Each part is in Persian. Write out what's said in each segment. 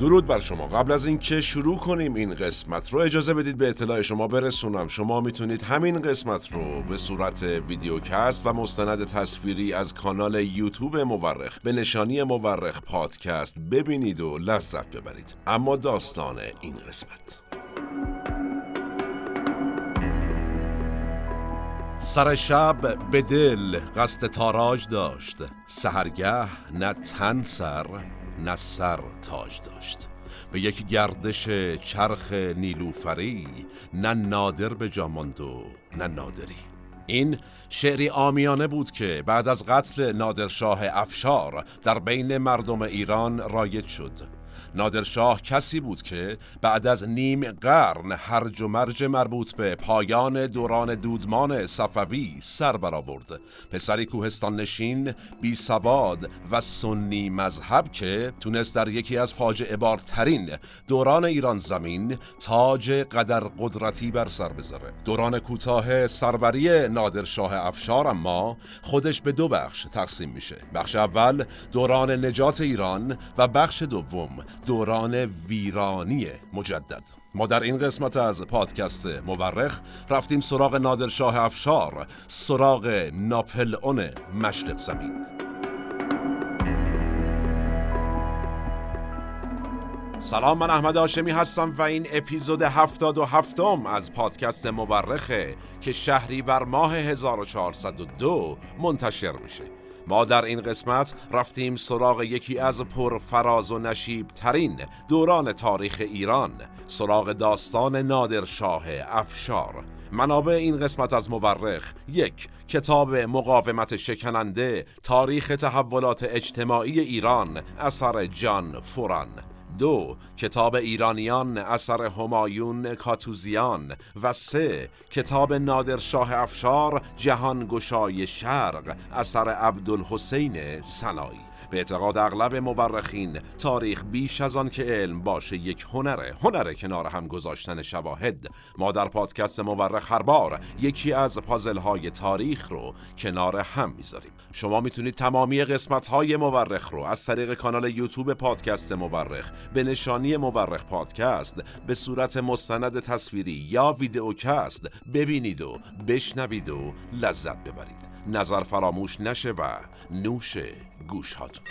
درود بر شما. قبل از اینکه شروع کنیم این قسمت رو اجازه بدید به اطلاع شما برسونم. شما می‌تونید همین قسمت رو به صورت ویدیوکست و مستند تصویری از کانال یوتیوب مورخ به نشانی مورخ پادکست ببینید و لذت ببرید. اما داستان این قسمت. سر شب به دل قصد تاراج داشت. سهرگه نه تن سر نه تاج داشت. به یک گردش چرخ نیلوفری نه نادر به جاماند و نه نادری. این شعری آمیانه بود که بعد از قتل نادرشاه افشار در بین مردم ایران رایج شد. نادرشاه کسی بود که بعد از نیم قرن هرج و مرج مربوط به پایان دوران دودمان صفوی سر برآورد. پسری کوهستان نشین بی سواد و سنی مذهب که تونست در یکی از فاجعه بارترین دوران ایران زمین تاج قدر قدرتی بر سر بذاره. دوران کوتاه سروری نادرشاه افشار اما خودش به دو بخش تقسیم میشه. بخش اول دوران نجات ایران و بخش دوم دوران ویرانی مجدد. ما در این قسمت از پادکست مورخ رفتیم سراغ نادرشاه افشار سراغ ناپل اون مشرق زمین. سلام من احمد آشمی هستم و این اپیزود هفتاد و هفتم از پادکست مورخه که شهری بر ماه 1402 منتشر میشه. ما در این قسمت رفتیم سراغ یکی از پرفراز و نشیب ترین دوران تاریخ ایران سراغ داستان نادرشاه افشار. منابع این قسمت از مورخ یک کتاب مقاومت شکننده تاریخ تحولات اجتماعی ایران اثر جان فوران. دو کتاب ایرانیان اثر همایون کاتوزیان و سه کتاب نادرشاه افشار جهان گشای شرق اثر عبدالحسین سنایی. به اعتقاد اغلب مورخین تاریخ بیش از آن که علم باشه یک هنره هنره کنار هم گذاشتن شواهد. ما در پادکست مورخ هر بار یکی از پازل های تاریخ رو کنار هم می‌ذاریم. شما می‌تونید تمامی قسمت های مورخ رو از طریق کانال یوتیوب پادکست مورخ به نشانی مورخ پادکست به صورت مستند تصویری یا ویدئوکست ببینید و بشنوید و لذت ببرید. نظر فراموش نشه و نوش گوش هاتون.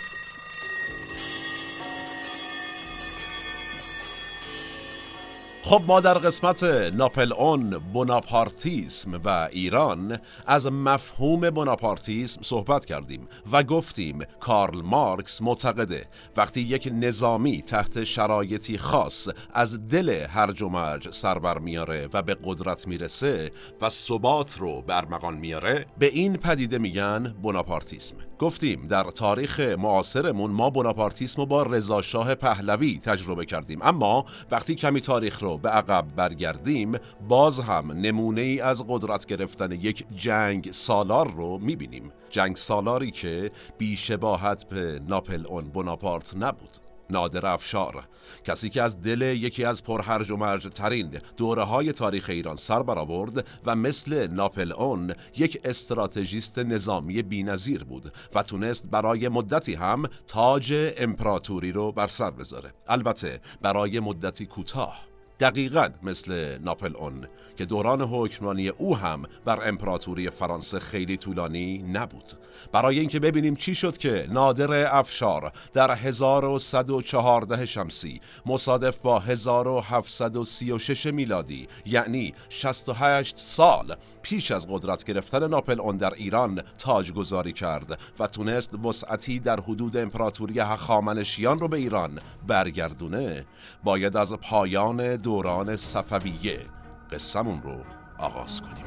خب ما در قسمت ناپل اون بوناپارتیسم و ایران از مفهوم بوناپارتیسم صحبت کردیم و گفتیم کارل مارکس معتقده وقتی یک نظامی تحت شرایطی خاص از دل هرج و مرج سر میاره و به قدرت می‌رسه و ثبات رو برمغان میاره به این پدیده میگن بوناپارتیسم. گفتیم در تاریخ معاصرمون ما بوناپارتیسم رو با رضاشاه پهلوی تجربه کردیم. اما وقتی کمی تاریخ رو به عقب برگردیم باز هم نمونه ای از قدرت گرفتن یک جنگ سالار رو می‌بینیم. جنگ سالاری که بیشباهت به ناپل اون بوناپارت نبود. نادر افشار. کسی که از دل یکی از پرهرج و مرج ترین دوره های تاریخ ایران سر برآورد و مثل ناپل اون یک استراتژیست نظامی بینظیر بود و تونست برای مدتی هم تاج امپراتوری رو بر سر بذاره. البته برای مدتی کوتاه. دقیقا مثل ناپل اون که دوران حکمرانی او هم بر امپراتوری فرانسه خیلی طولانی نبود. برای اینکه ببینیم چی شد که نادر افشار در 1114 شمسی مصادف با 1736 میلادی یعنی 68 سال پیش از قدرت گرفتن ناپل اون در ایران تاج گذاری کرد و تونست وسعتی در حدود امپراتوری هخامنشیان رو به ایران برگردونه باید از پایان دوران صفویه. قصمون رو آغاز کنیم.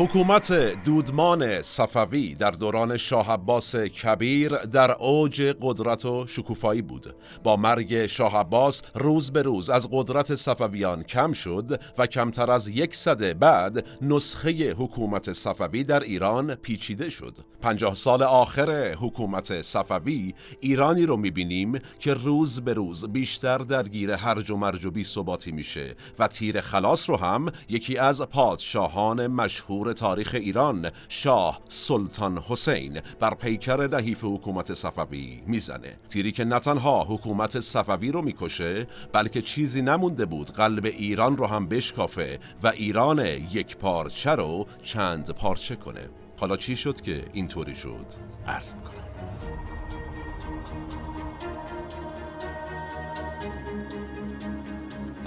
حکومت دودمان صفوی در دوران شاه عباس کبیر در اوج قدرت و شکوفایی بود. با مرگ شاه عباس روز به روز از قدرت صفویان کم شد و کمتر از یک صده بعد نسخه حکومت صفوی در ایران پیچیده شد. پنجاه سال آخر حکومت صفوی ایرانی رو می‌بینیم که روز به روز بیشتر درگیر هرج و مرج و میشه و تیر خلاص رو هم یکی از پادشاهان مشهور تاریخ ایران شاه سلطان حسین بر پیکر نحیف حکومت صفوی می‌زنه. تیری که نه تنها حکومت صفوی رو می‌کشه بلکه چیزی نمونده بود قلب ایران رو هم بشکافه و ایران یک پارچه رو چند پارچه کنه. حالا چی شد که اینطوری شد؟ عرض می‌کنم.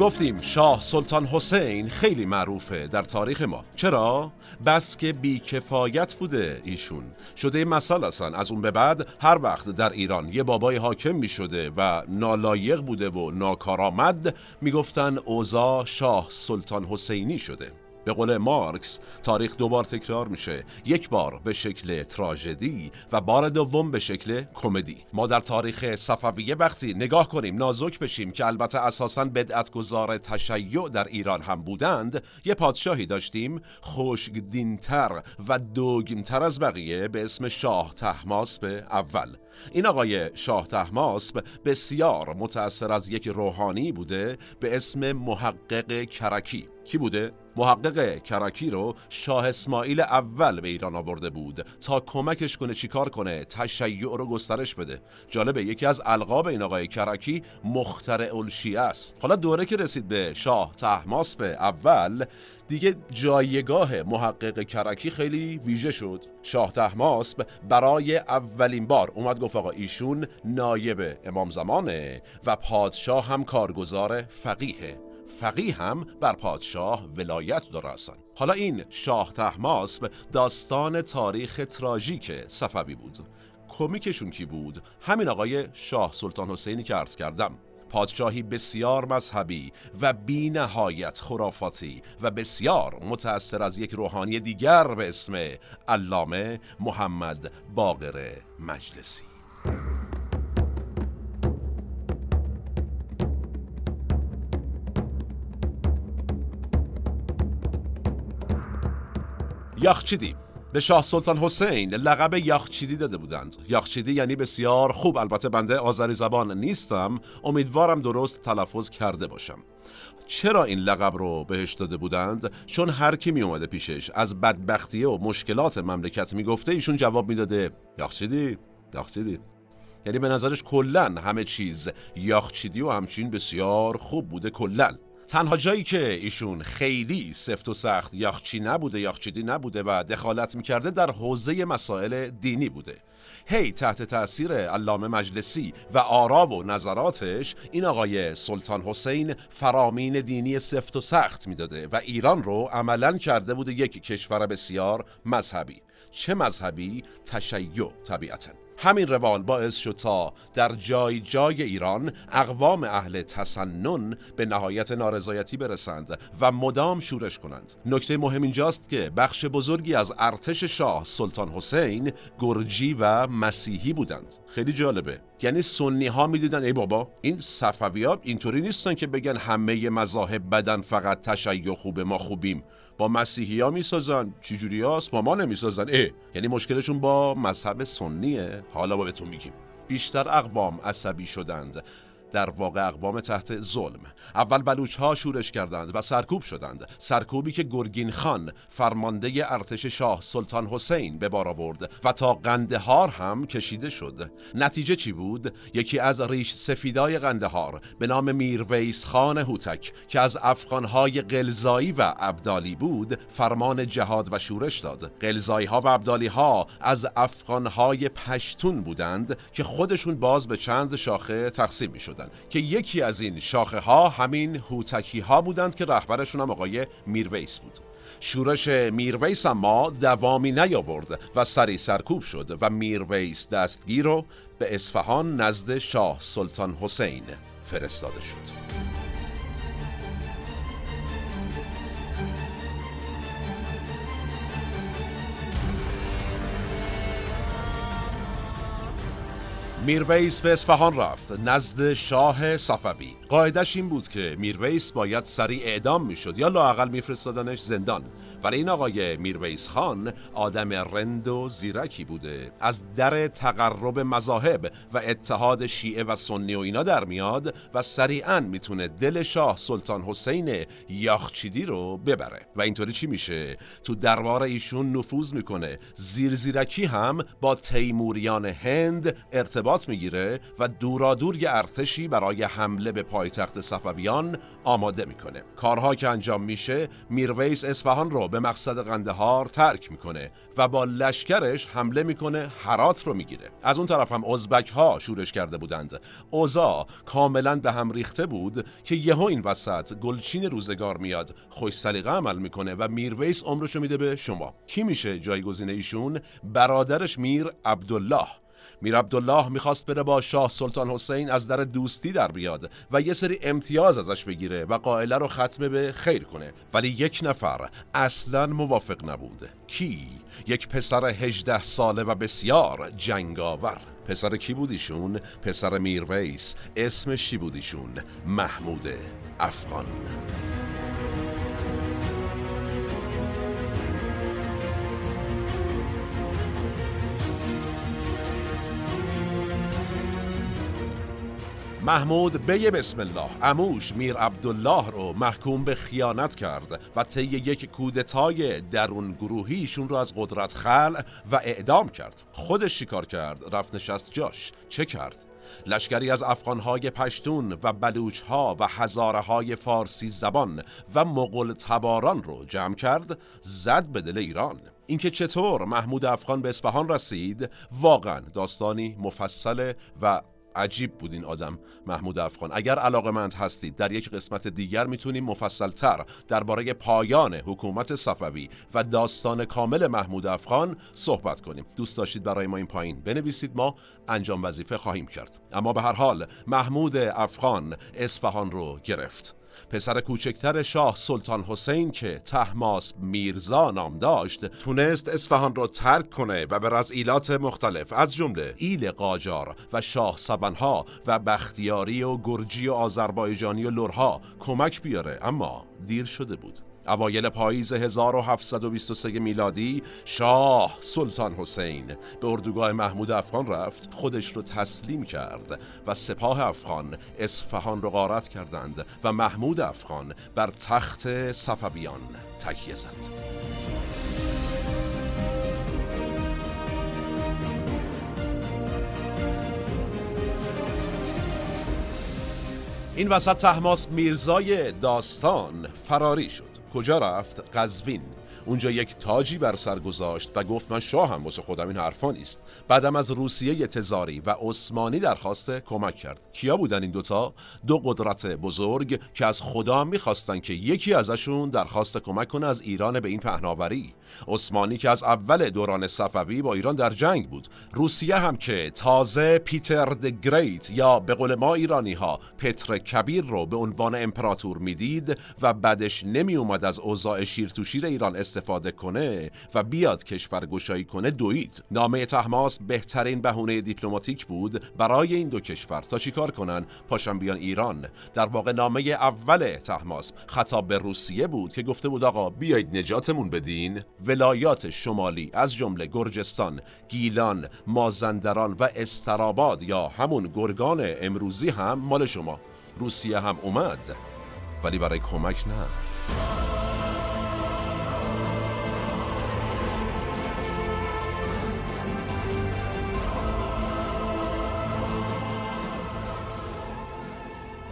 گفتیم شاه سلطان حسین خیلی معروفه در تاریخ ما. چرا؟ بس که بیکفایت بوده ایشون. شده مثال اصلا. از اون به بعد هر وقت در ایران یه بابای حاکم می شده و نالایق بوده و ناکارآمد می‌گفتن اوزا شاه سلطان حسینی شده. به قول مارکس تاریخ دوبار تکرار میشه. یک بار به شکل تراژدی و بار دوم به شکل کمدی. ما در تاریخ صفویه وقتی نگاه کنیم نازک بشیم که البته اساسا بدعتگذار تشیع در ایران هم بودند یه پادشاهی داشتیم خوشگدینتر و دوگمتر از بقیه به اسم شاه به اول. این آقای شاه تحماسب بسیار متأثر از یک روحانی بوده به اسم محقق کرکی. کی بوده؟ محقق کرکی رو شاه اسماعیل اول به ایران آورده بود تا کمکش کنه چیکار کنه تشیع رو گسترش بده. جالبه یکی از القاب این آقای کرکی مخترع الشیعه است. حالا دوره که رسید به شاه به اول دیگه جایگاه محقق کرکی خیلی ویژه شد. شاه تحماسب برای اولین بار اومد گفت آقا ایشون نایب امام زمانه و پادشاه هم کارگزار فقیه. فقیه هم بر پادشاه ولایت داره حالا این شاه تحماسب داستان تاریخ تراژیک صفوی بود. کمیکشون کی بود؟ همین آقای شاه سلطان حسینی که عرض کردم. پادشاهی بسیار مذهبی و بی نهایت خرافاتی و بسیار متأثر از یک روحانی دیگر به اسم علامه محمد باقر مجلسی. یخچیدی به شاه سلطان حسین لقب یخچیدی داده بودند. یخچیدی یعنی بسیار خوب البته بنده آذری زبان نیستم. امیدوارم درست تلفظ کرده باشم. چرا این لقب رو بهش داده بودند؟ چون هر کی می اومده پیشش از بدبختی و مشکلات مملکت می‌گفته ایشون جواب می‌داده یخچیدی یخچیدی یعنی به نظرش کلا همه چیز یاخچیدی و همچین بسیار خوب بوده کلا. تنها جایی که ایشون خیلی سفت و سخت یاخچی نبوده یاخچیدی نبوده و دخالت می‌کرده در حوزه مسائل دینی بوده. هی تحت تاثیر علامه مجلسی و آرا و نظراتش این آقای سلطان حسین فرامین دینی سفت و سخت می‌داده و ایران رو عملا کرده بوده یک کشور بسیار مذهبی. چه مذهبی؟ تشیع طبیعتا. همین روال باعث شد تا در جای جای ایران اقوام اهل تسنن به نهایت نارضایتی برسند و مدام شورش کنند. نکته مهم اینجاست که بخش بزرگی از ارتش شاه سلطان حسین گرجی و مسیحی بودند. خیلی جالبه. یعنی سنی ها می‌دیدن ای بابا این صفوی ها اینطوری نیستن که بگن همه مذاهب بدن فقط تشیع خوبه ما خوبیم. با مسیحی ها می‌سازن چجوری هاست؟ با ما نمی‌سازن. اه یعنی مشکلشون با مذهب سنیه. حالا با بهتون میگیم. بیشتر اقوام عصبی شدند. در واقع اقوام تحت ظلم. اول بلوچ ها شورش کردند و سرکوب شدند. سرکوبی که گرگین خان فرمانده ارتش شاه سلطان حسین به بار آورد و تا قندهار هم کشیده شد. نتیجه چی بود؟ یکی از ریش سفیدای قندهار به نام میرویس خان هوتک که از افغانهای قلزایی و ابدالی بود فرمان جهاد و شورش داد. قلزایی ها و ابدالی ها از افغانهای پشتون بودند که خودشون باز به چند شاخه تقسیم می شد که یکی از این شاخه ها همین هوتکی ها بودند که رهبرشون هم آقای میرویس بود. شورش میرویس اما دوامی نیاورد و سری سرکوب شد و میرویس دستگیر رو به اصفهان نزد شاه سلطان حسین فرستاده شد. میرویس به اصفهان رفت نزد شاه صفوی. قاعدش این بود که میرویس باید سریع اعدام می‌شد یا لاقل میفرستادنش زندان. ولی این آقای میرویس خان آدم رند و زیرکی بوده. از در تقرب مذاهب و اتحاد شیعه و سنی و اینا در میاد و سریعا می‌تونه دل شاه سلطان حسین یاخچیدی رو ببره. و اینطوری چی میشه؟ تو دربار ایشون نفوذ می‌کنه. زیر زیرکی هم با تیموریان هند ارتباط می‌گیره و دورادور یه ارتشی برای حمله به پایتخت صفویان آماده می‌کنه. کارها که انجام میشه میرویس اصفهان رو به مقصد قندهار ترک می‌کنه و با لشکرش حمله می‌کنه حرات رو می‌گیره. از اون طرف هم ازبک ها شورش کرده بودند. اوزا کاملا به هم ریخته بود که یهو این وسط گلچین روزگار میاد خوش سلیقه عمل می‌کنه و میرویس عمرشو میده به شما. کی میشه جایگزین ایشون؟ برادرش میر عبدالله. میر عبدالله می‌خواست بره با شاه سلطان حسین از در دوستی در بیاد و یه سری امتیاز ازش بگیره و قائله رو ختمه به خیر کنه ولی یک نفر اصلا موافق نبود کی؟ یک پسر هجده ساله و بسیار جنگاور پسر کی بودیشون؟ پسر میرویس اسمش چی بودیشون؟ محمود افغان محمود بی بسم الله اموش میر عبدالله رو محکوم به خیانت کرد و طی یک کودتای درون گروهیشون رو از قدرت خل و اعدام کرد. خودش شکار کرد؟ رفت نشست جاش. چه کرد؟ لشکری از افغانهای پشتون و بلوچها و هزاره فارسی زبان و مغل تباران رو جمع کرد زد به دل ایران. اینکه چطور محمود افغان به اصفهان رسید واقعا داستانی مفصل و عجیب بود این آدم محمود افغان. اگر علاقه مند هستید در یک قسمت دیگر می‌تونیم مفصل تر درباره پایان حکومت صفوی و داستان کامل محمود افغان صحبت کنیم. دوست داشتید برای ما این پایین بنویسید ما انجام وظیفه خواهیم کرد. اما به هر حال محمود افغان اصفهان رو گرفت. پسر کوچکتر شاه سلطان حسین که تحماس میرزا نام داشت تونست اصفهان را ترک کنه و به رزئیلات مختلف از جمله ایل قاجار و شاه سبنها و بختیاری و گرجی و آذربایجانی و لرها کمک بیاره. اما دیر شده بود. اوایل پاییز 1723 میلادی شاه سلطان حسین به اردوگاه محمود افغان رفت خودش رو تسلیم کرد و سپاه افغان اصفهان رو غارت کردند و محمود افغان بر تخت صفویان تکیه زد. این وسط تحماس میرزای داستان فراری شد. کجا رفت؟ قزوین اونجا یک تاجی بر سر گذاشت و گفت من شاهم واسه خودم این حرفا نیست. بعدم از روسیه تزاری و عثمانی درخواست کمک کرد. کیا بودن این دوتا؟ دو قدرت بزرگ که از خدا می‌خواستن که یکی ازشون درخواست کمک کنه از ایران به این پهناوری. عثمانی که از اول دوران صفوی با ایران در جنگ بود. روسیه هم که تازه پیتر د گریت یا به قول ما ایرانی ها پتر کبیر رو به عنوان امپراتور می‌دید و بعدش نمی اومد از اوضاع شیر تو شیر ایران استفاده کنه و بیاد کشور گشایی کنه دوید. نامه تحماس بهترین بهونه دیپلماتیک بود برای این دو کشور. تا چیکار کنن؟ پاشن بیان ایران. در واقع نامه اول تحماس خطاب به روسیه بود که گفته بود آقا بیایید نجاتمون بدین. ولایات شمالی از جمله گرجستان، گیلان، مازندران و استراباد یا همون گرگان امروزی هم مال شما. روسیه هم اومد ولی برای کمک نه.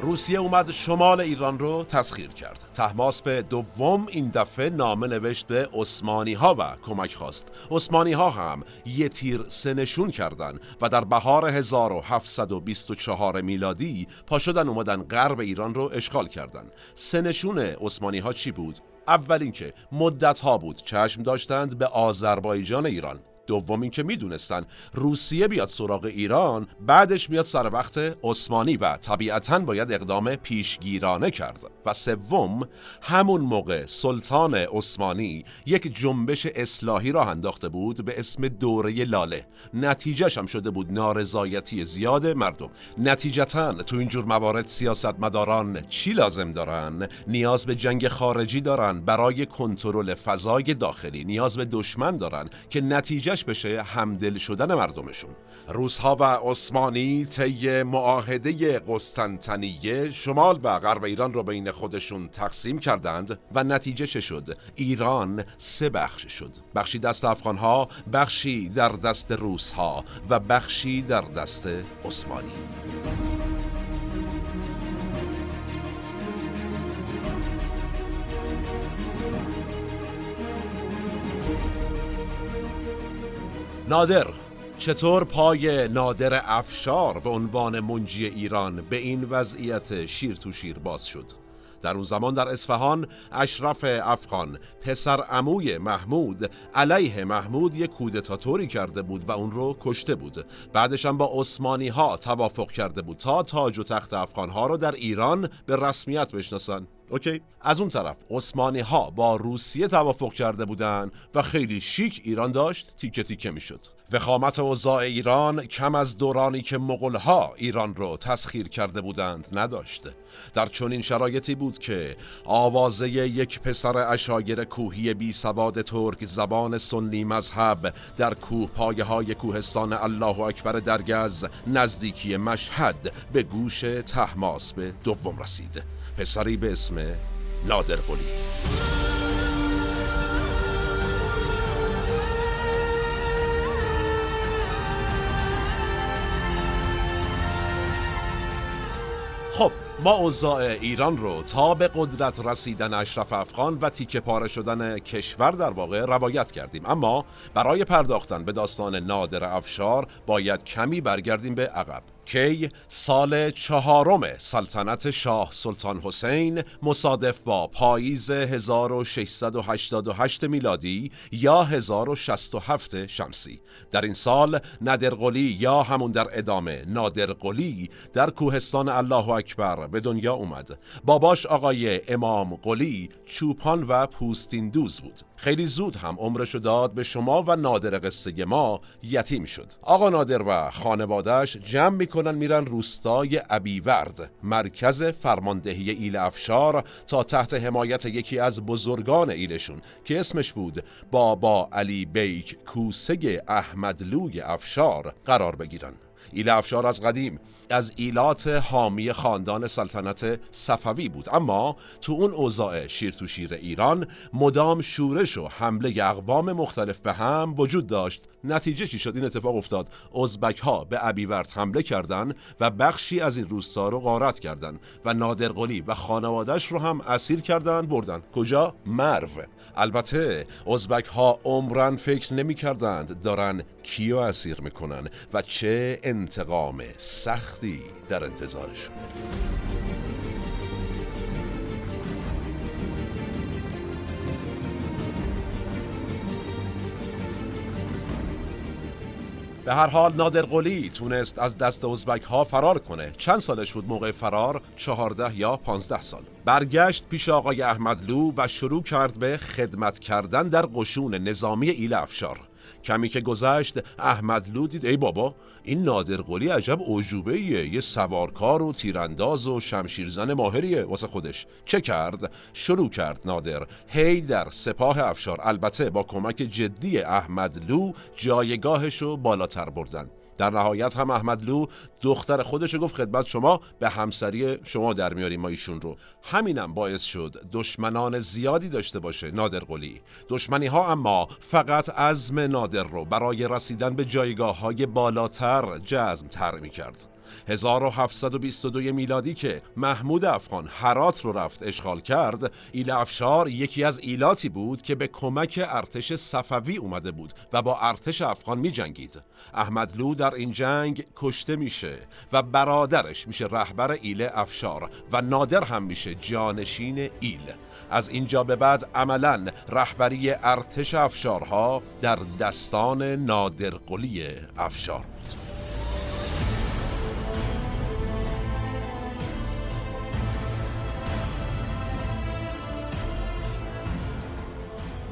روسیه اومد شمال ایران رو تسخیر کرد. تحماس به دوم این دفعه نامه نوشت به عثمانی ها و کمک خواست. عثمانی ها هم یه تیر سنشون کردن و در بهار 1724 میلادی پا اومدن غرب ایران رو اشغال کردن. سنشون عثمانی ها چی بود؟ اول اینکه مدت ها بود چشم داشتند به آذربایجان ایران. دوم اینکه می‌دونستن روسیه بیاد سراغ ایران بعدش میاد سر وقت عثمانی و طبیعتا باید اقدام پیشگیرانه کرد. و سوم همون موقع سلطان عثمانی یک جنبش اصلاحی راه انداخته بود به اسم دوره لاله. نتیجهش هم شده بود نارضایتی زیاد مردم. نتیجتا تو اینجور موارد سیاستمداران چی لازم دارن؟ نیاز به جنگ خارجی دارن برای کنترل فضای داخلی. نیاز به دشمن دارن که نتیجهش بشه همدل شدن مردمشون. روسها و عثمانی طی معاهده قسطنطنیه شمال و غرب ایران رو بین خودشون تقسیم کردند و نتیجه شد؟ ایران سه بخش شد. بخشی دست افغانها بخشی در دست روسها و بخشی در دست عثمانی. نادر چطور پای نادر افشار به عنوان منجی ایران به این وضعیت شیر تو شیر باز شد؟ در اون زمان در اصفهان اشرف افغان پسر عموی محمود علیه محمود یک کودتاتوری کرده بود و اون رو کشته بود. بعدش هم با عثمانی ها توافق کرده بود تا تاج و تخت افغان ها رو در ایران به رسمیت بشناسن. اوکی؟ از اون طرف عثمانی ها با روسیه توافق کرده بودند و خیلی شیک ایران داشت تیکه تیکه می‌شد. وخامت اوضاع ایران کم از دورانی که ها ایران رو تسخیر کرده بودند نداشت. در چنین شرایطی بود که آوازه یک پسر اشایر کوهی بی سواد ترک زبان سنی مذهب در کوه پایه های کوهستان الله اکبر درگز نزدیکی مشهد به گوش تحماس به دوم رسید. پسری به اسم نادر قلی. خب ما اوضاع ایران رو تا به قدرت رسیدن اشرف افغان و تیکه پاره شدن کشور در واقع روایت کردیم. اما برای پرداختن به داستان نادر افشار باید کمی برگردیم به عقب. کی سال چهارم سلطنت شاه سلطان حسین مصادف با پاییز 1688 میلادی یا 1067 شمسی. در این سال نادرقلی یا همون در ادامه نادرقلی در کوهستان الله اکبر به دنیا اومد. باباش آقای امام قلی چوپان و پوستین دوز بود. خیلی زود هم عمرش داد به شما و نادر قصه ما یتیم شد. آقا نادر و خانوادهش جمع می‌کنن میرن روستای ابیورد مرکز فرماندهی ایل افشار تا تحت حمایت یکی از بزرگان ایلشون که اسمش بود بابا علی بیک کوسه احمدلوی افشار قرار بگیرن. ایل افشار از قدیم. از ایلات حامی خاندان سلطنت صفوی بود. اما تو اون اوضاع شیر تو شیر ایران مدام شورش و حمله اقوام مختلف به هم وجود داشت. نتیجه چی شد؟ این اتفاق افتاد. ازبک ها به ابیورد حمله کردند و بخشی از این روستا رو غارت کردند و نادرقلی و خانوادش رو هم اسیر کردن بردن. کجا؟ مرو. البته ازبک ها عمرن فکر نمی کردند دارن کیو اسیر می‌کنن و چه انتقام سختی در انتظارشونه. به هر حال نادر قلی تونست از دست ازبک ها فرار کنه. چند سالش بود موقع فرار؟ چهارده یا پانزده سال. برگشت پیش آقای احمدلو و شروع کرد به خدمت کردن در قشون نظامی ایل افشار. کمی که گذشت احمد لو دید ای بابا این نادر قلی عجب عجوبه ایه یه سوارکار و تیرانداز و شمشیرزن ماهریه واسه خودش. چه کرد؟ شروع کرد نادر. هی در سپاه افشار. البته با کمک جدی احمد لو جایگاهشو بالاتر بردن. در نهایت هم احمدلو دختر خودش گفت خدمت شما به همسری شما در میاریم ما ایشون رو. همینم باعث شد دشمنان زیادی داشته باشه نادر قلی. دشمنی ها اما فقط عزم نادر رو برای رسیدن به جایگاه های بالاتر جزم تر می کرد 1722 میلادی که محمود افغان هرات رو رفت اشغال کرد ایل افشار یکی از ایلاتی بود که به کمک ارتش صفوی اومده بود و با ارتش افغان می جنگید احمدلو در این جنگ کشته میشه و برادرش میشه رهبر ایل افشار و نادر هم میشه جانشین ایل. از اینجا به بعد عملا رهبری ارتش افشارها در دستان نادرقلی افشار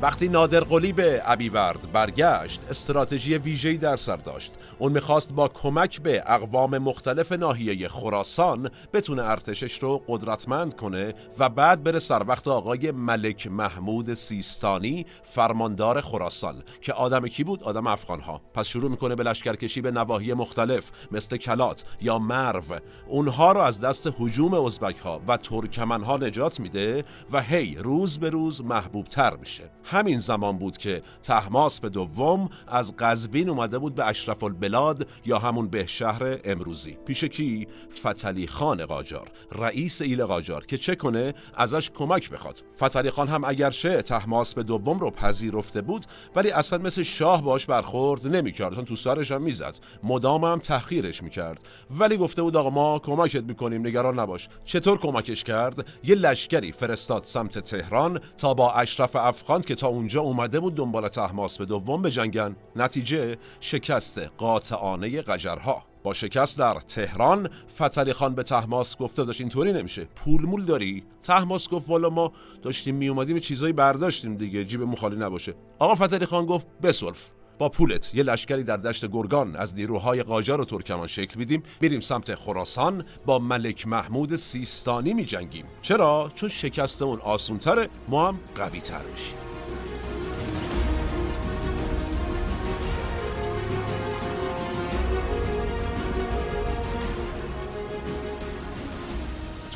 وقتی نادر قلی به ابیورد برگشت استراتژی ویژه‌ای در سر داشت. اون می‌خواست با کمک به اقوام مختلف ناحیه خراسان بتونه ارتشش رو قدرتمند کنه و بعد بره سر وقت آقای ملک محمود سیستانی فرماندار خراسان. که آدم کی بود؟ آدم افغان ها پس شروع می‌کنه به لشکرکشی به نواحی مختلف مثل کلات یا مرو. اونها رو از دست حجوم ازبک ها و ترکمن ها نجات میده و هی روز به روز محبوب تر میشه. همین زمان بود که تحماس به دوم از قزوین اومده بود به اشرف البلاد یا همون به شهر امروزی. پیش کی؟ فتلی خان قاجار رئیس ایل قاجار که چه کنه ازش کمک بخواد. فتلی خان هم اگرچه تحماس به دوم رو پذیرفته بود ولی اصلا مثل شاه باش برخورد نمی‌کرد. تو سرش هم می‌زد. مدام هم تحقیرش می‌کرد. ولی گفته بود آقا ما کمکت می‌کنیم نگران نباش. چطور کمکش کرد؟ یه لشکری فرستاد سمت تهران تا با اشرف افغان که تا اونجا اومده بود دنبال تحماس به دوم بجنگن. نتیجه شکست قاطعانه قجرها. با شکست در تهران فتلی خان به تحماس گفته داشت اینطوری نمیشه. پول مول داری؟ تحماس گفت والا ما داشتیم می اومدیم چیزایی برداشتیم دیگه جیب مخالی نباشه. آقا فتلی خان گفت بسولف. با پولت یه لشکری در دشت گرگان از نیروهای قاجار و ترکمان شکل میدیم. بریم سمت خراسان با ملک محمود سیستانی می جنگیم چرا؟ چون شکست اون آسونتره ما هم قوی تر میشیم.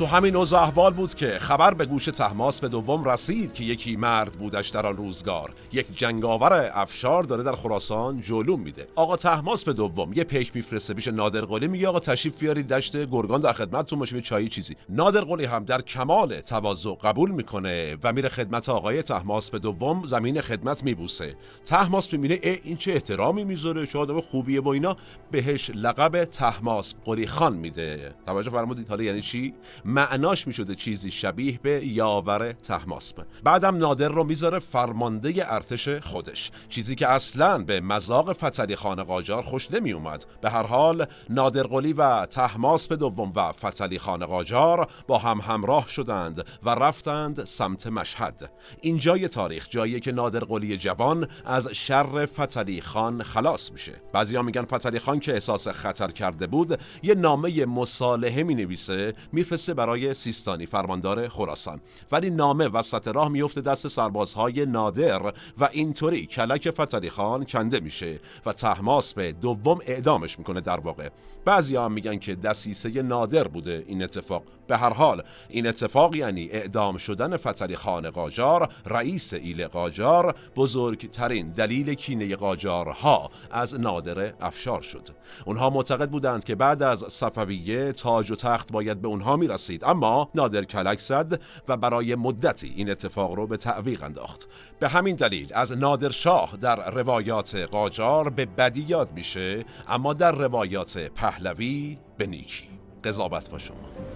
تو همین اوضاع احوال بود که خبر به گوش تحماس به دوم رسید که یکی مرد بودش در آن روزگار. یک جنگاور افشار داره در خراسان جلوم میده. آقا تحماس به دوم یه پیک میفرسته پیش نادرقلی میگه آقا تشریف بیارید دشت گرگان در خدمتتون باشه چایی چیزی. نادرقلی هم در کمال تواضع قبول می‌کنه و میره خدمت آقای تحماس به دوم زمین خدمت میبوسه. تحماس می‌بینه این چه احترامی می‌ذاره چه آدم خوبیه با اینا. بهش لقب تحماس قلی خان میده. توجه فرمودید؟ حالا یعنی چی؟ معناش می‌شده چیزی شبیه به یاور تحماسب. بعدم نادر رو می‌ذاره فرمانده ارتش خودش. چیزی که اصلا به مذاق فتلی خان قاجار خوش نمی اومد به هر حال نادر قلی و تحماسب دوم و فتلی خان قاجار با هم همراه شدند و رفتند سمت مشهد. این جای تاریخ جایی که نادر قلی جوان از شر فتلی خان خلاص میشه. بعضیا میگن فتلی خان که احساس خطر کرده بود یه نامه مصالحه می نویسه میفرسته برای سیستانی فرماندار خراسان. ولی نامه وسط راه میفته دست سربازهای نادر و اینطوری کلک فتلی خان کنده میشه و تحماس به دوم اعدامش می‌کنه در واقع. بعضی هم میگن که دسیسه نادر بوده این اتفاق. به هر حال این اتفاق یعنی اعدام شدن فتلی خان قاجار رئیس ایل قاجار بزرگترین دلیل کینه قاجارها از نادر افشار شد. اونها معتقد بودند که بعد از صفویه تاج و تخت باید به اونها می‌رسید اما نادر کلک زد و برای مدتی این اتفاق رو به تعویق انداخت. به همین دلیل از نادر شاه در روایات قاجار به بدی یاد میشه اما در روایات پهلوی به نیکی. قضاوت با شما.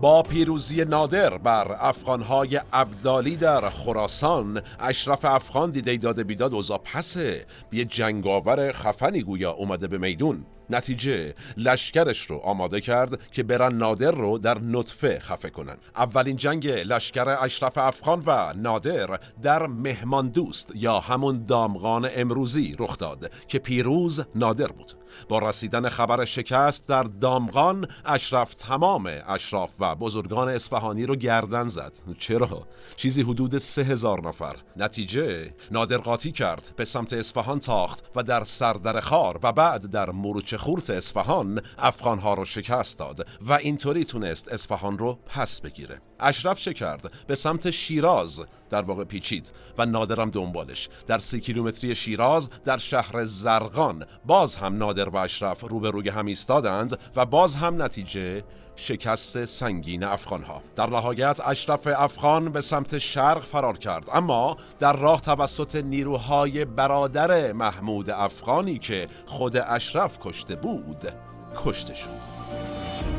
با پیروزی نادر بر افغانهای ابدالی در خراسان اشرف افغان دیده داده بیداد اوزا پسه. یه جنگاور خفنی گویا اومده به میدون. نتیجه لشکرش رو آماده کرد که برن نادر رو در نطفه خفه کنن. اولین جنگ لشکر اشرف افغان و نادر در مهمان دوست یا همون دامغان امروزی رخ داد که پیروز نادر بود. با رسیدن خبر شکست در دامغان اشرف تمام اشراف و بزرگان اصفهانی رو گردن زد. چرا؟ چیزی حدود سه هزار نفر. نتیجه نادر قاطی کرد به سمت اصفهان تاخت و در سردر خار و بعد در مروچ خورت اصفهان افغانها رو شکست داد و اینطوری تونست اصفهان رو پس بگیره. اشرف چه کرد به سمت شیراز در واقع پیچید و نادرم دنبالش. در سی کیلومتری شیراز در شهر زرقان باز هم نادر و اشرف روبروی هم ایستادند و باز هم نتیجه شکست سنگین افغان ها در نهایت اشرف افغان به سمت شرق فرار کرد. اما در راه توسط نیروهای برادر محمود افغانی که خود اشرف کشته بود کشته شد.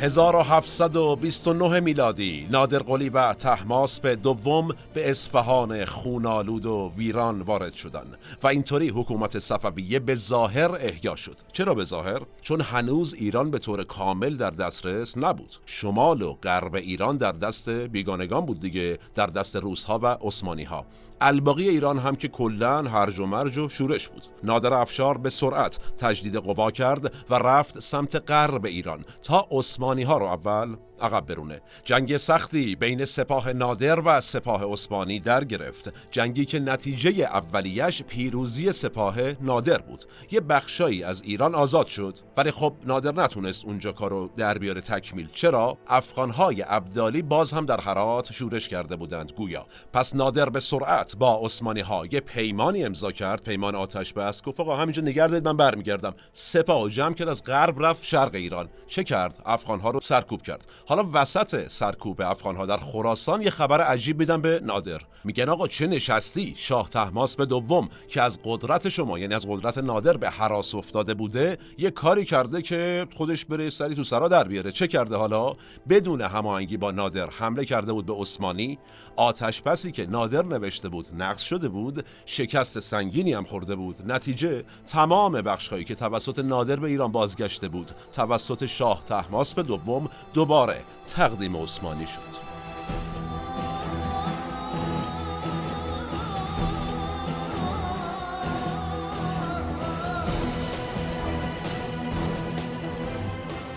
1729 میلادی نادر قلی و به دوم به اصفهان خونالود و ویران وارد شدند و اینطوری حکومت صفویه به ظاهر احیا شد. چرا به ظاهر؟ چون هنوز ایران به طور کامل در دسترس نبود. شمال و غرب ایران در دست بیگانگان بود دیگه در دست روسها و عثمانی ها الباقی ایران هم که کلا هرج و مرج و شورش بود. نادر افشار به سرعت تجدید قوا کرد و رفت سمت غرب ایران تا عثمانی ها رو اول عقب برونه. جنگ سختی بین سپاه نادر و سپاه عثمانی در گرفت. جنگی که نتیجه اولیش پیروزی سپاه نادر بود. یه بخشایی از ایران آزاد شد. ولی خب نادر نتونست اونجا کارو در بیاره تکمیل. چرا؟ افغانهای عبدالی باز هم در حرات شورش کرده بودند گویا. پس نادر به سرعت با عثمانی ها یه پیمانی امضا کرد. پیمان آتش بس گفت آقا همینجا نگردید من برمیگردم. سپاه جمع کرد از غرب رفت شرق ایران. چه کرد؟ افغان ها رو سرکوب کرد. حالا وسط سرکوب افغان ها در خراسان یه خبر عجیب میدن به نادر. میگن آقا چه نشستی؟ شاه تحماس به دوم که از قدرت شما یعنی از قدرت نادر به حراس افتاده بوده یه کاری کرده که خودش بره سری تو سرا در بیاره. چه کرده حالا؟ بدون هماهنگی با نادر حمله کرده بود به عثمانی. آتش پسی که نادر نوشته بود نقص شده بود شکست سنگینی هم خورده بود. نتیجه تمام بخشهایی که توسط نادر به ایران بازگشته بود. توسط شاه تحماس به دوم دوباره تقدیم عثمانی شد.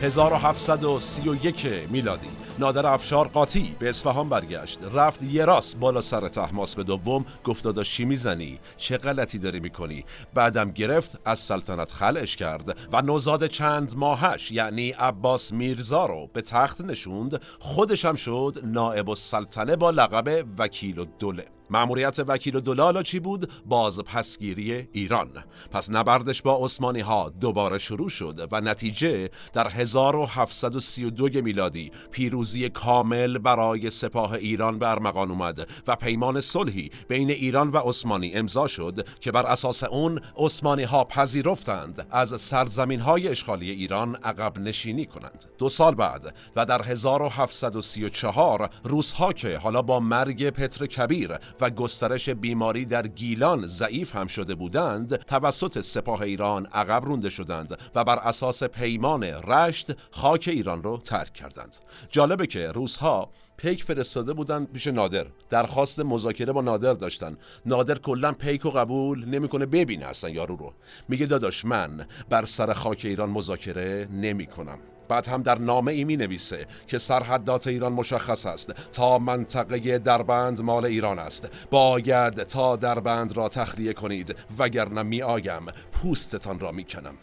1731 میلادی. نادر افشار قاطی به اصفهان برگشت. رفت یه راست بالا سر تحماس به دوم گفت دادا چی می‌زنی؟ چه غلطی داری می‌کنی؟ بعدم گرفت از سلطنت خلش کرد و نوزاد چند ماهش یعنی عباس میرزا رو به تخت نشوند. خودش هم شد نائب السلطنه با لقب وکیل و دوله مأموریت وکیل و دلالا چی بود؟ باز پسگیری ایران. پس نبردش با عثمانی ها دوباره شروع شد و نتیجه در 1732 میلادی پیروزی کامل برای سپاه ایران به ارمغان اومد و پیمان صلحی بین ایران و عثمانی امضا شد که بر اساس اون عثمانی ها پذیرفتند از سرزمین های اشغالی ایران عقب نشینی کنند. دو سال بعد و در 1734 روزها که حالا با مرگ پتر کبیر و گسترش بیماری در گیلان ضعیف هم شده بودند توسط سپاه ایران عقب رونده شدند و بر اساس پیمان رشت خاک ایران رو ترک کردند. جالبه که روزها پیک فرستاده بودند پیش نادر. درخواست مذاکره با نادر داشتن. نادر کلا پیک و قبول نمی‌کنه ببینه اصلا یارو رو. میگه داداش من بر سر خاک ایران مذاکره نمی‌کنم. بعد هم در نامه ای می نویسه که سرحدات ایران مشخص است. تا منطقه دربند مال ایران است. باید تا دربند را تخلیه کنید. وگرنه می آیم. پوستتان را می کنم.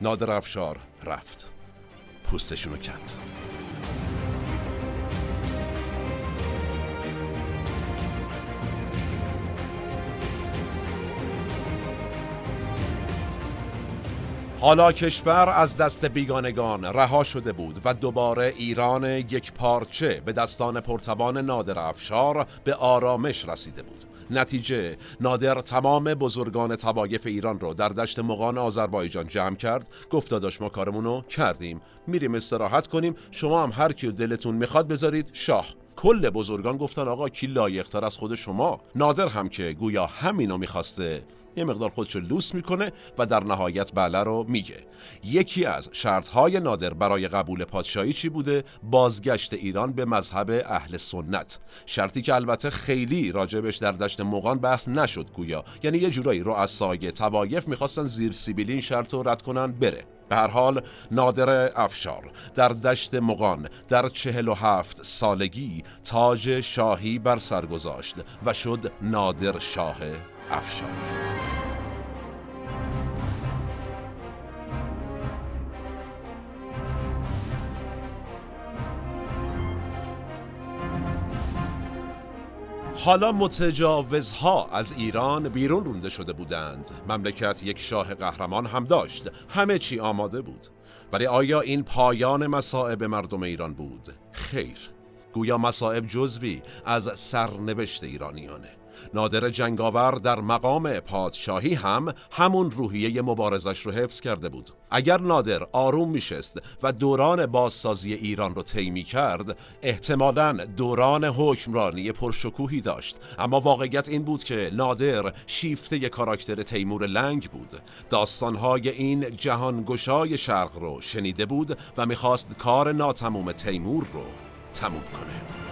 نادر افشار رفت. پوستشونو کند. حالا کشور از دست بیگانگان رها شده بود و دوباره ایران یک پارچه به دستان پرتوان نادر افشار به آرامش رسیده بود. نتیجه نادر تمام بزرگان تبایف ایران رو در دشت مقان آذربایجان جمع کرد گفت داداش ما کارمونو کردیم. میریم استراحت کنیم شما هم هر کی دلتون می‌خواد بذارید شاه. کل بزرگان گفتن آقا کی لایقتر از خود شما؟ نادر هم که گویا همینو می‌خواسته. یه مقدار خودشو لوس می‌کنه و در نهایت بله رو میگه. یکی از شرطهای نادر برای قبول پادشاهی چی بوده؟ بازگشت ایران به مذهب اهل سنت. شرطی که البته خیلی راجبش در دشت مغان بحث نشد گویا. یعنی یه جورایی رؤسای توایف می‌خواستن زیر سیبیلی این شرط رو رد کنن بره. به هر حال نادر افشار در دشت مغان در چهل و هفت سالگی تاج شاهی بر سر گذاشت و شد نادر شاه افشار حالا متجاوزها از ایران بیرون رونده شده بودند. مملکت یک شاه قهرمان هم داشت. همه چی آماده بود. ولی آیا این پایان مصائب مردم ایران بود؟ خیر. گویا مصائب جزوی از سرنوشت ایرانیانه. نادر جنگاور در مقام پادشاهی هم همون روحیه مبارزش رو حفظ کرده بود. اگر نادر آروم میشست و دوران بازسازی ایران رو طی کرد احتمالا دوران حکمرانی پرشکوهی داشت. اما واقعیت این بود که نادر شیفته کاراکتر تیمور لنگ بود. داستانهای این جهانگشای شرق رو شنیده بود و می‌خواست کار ناتموم تیمور رو تموم کنه.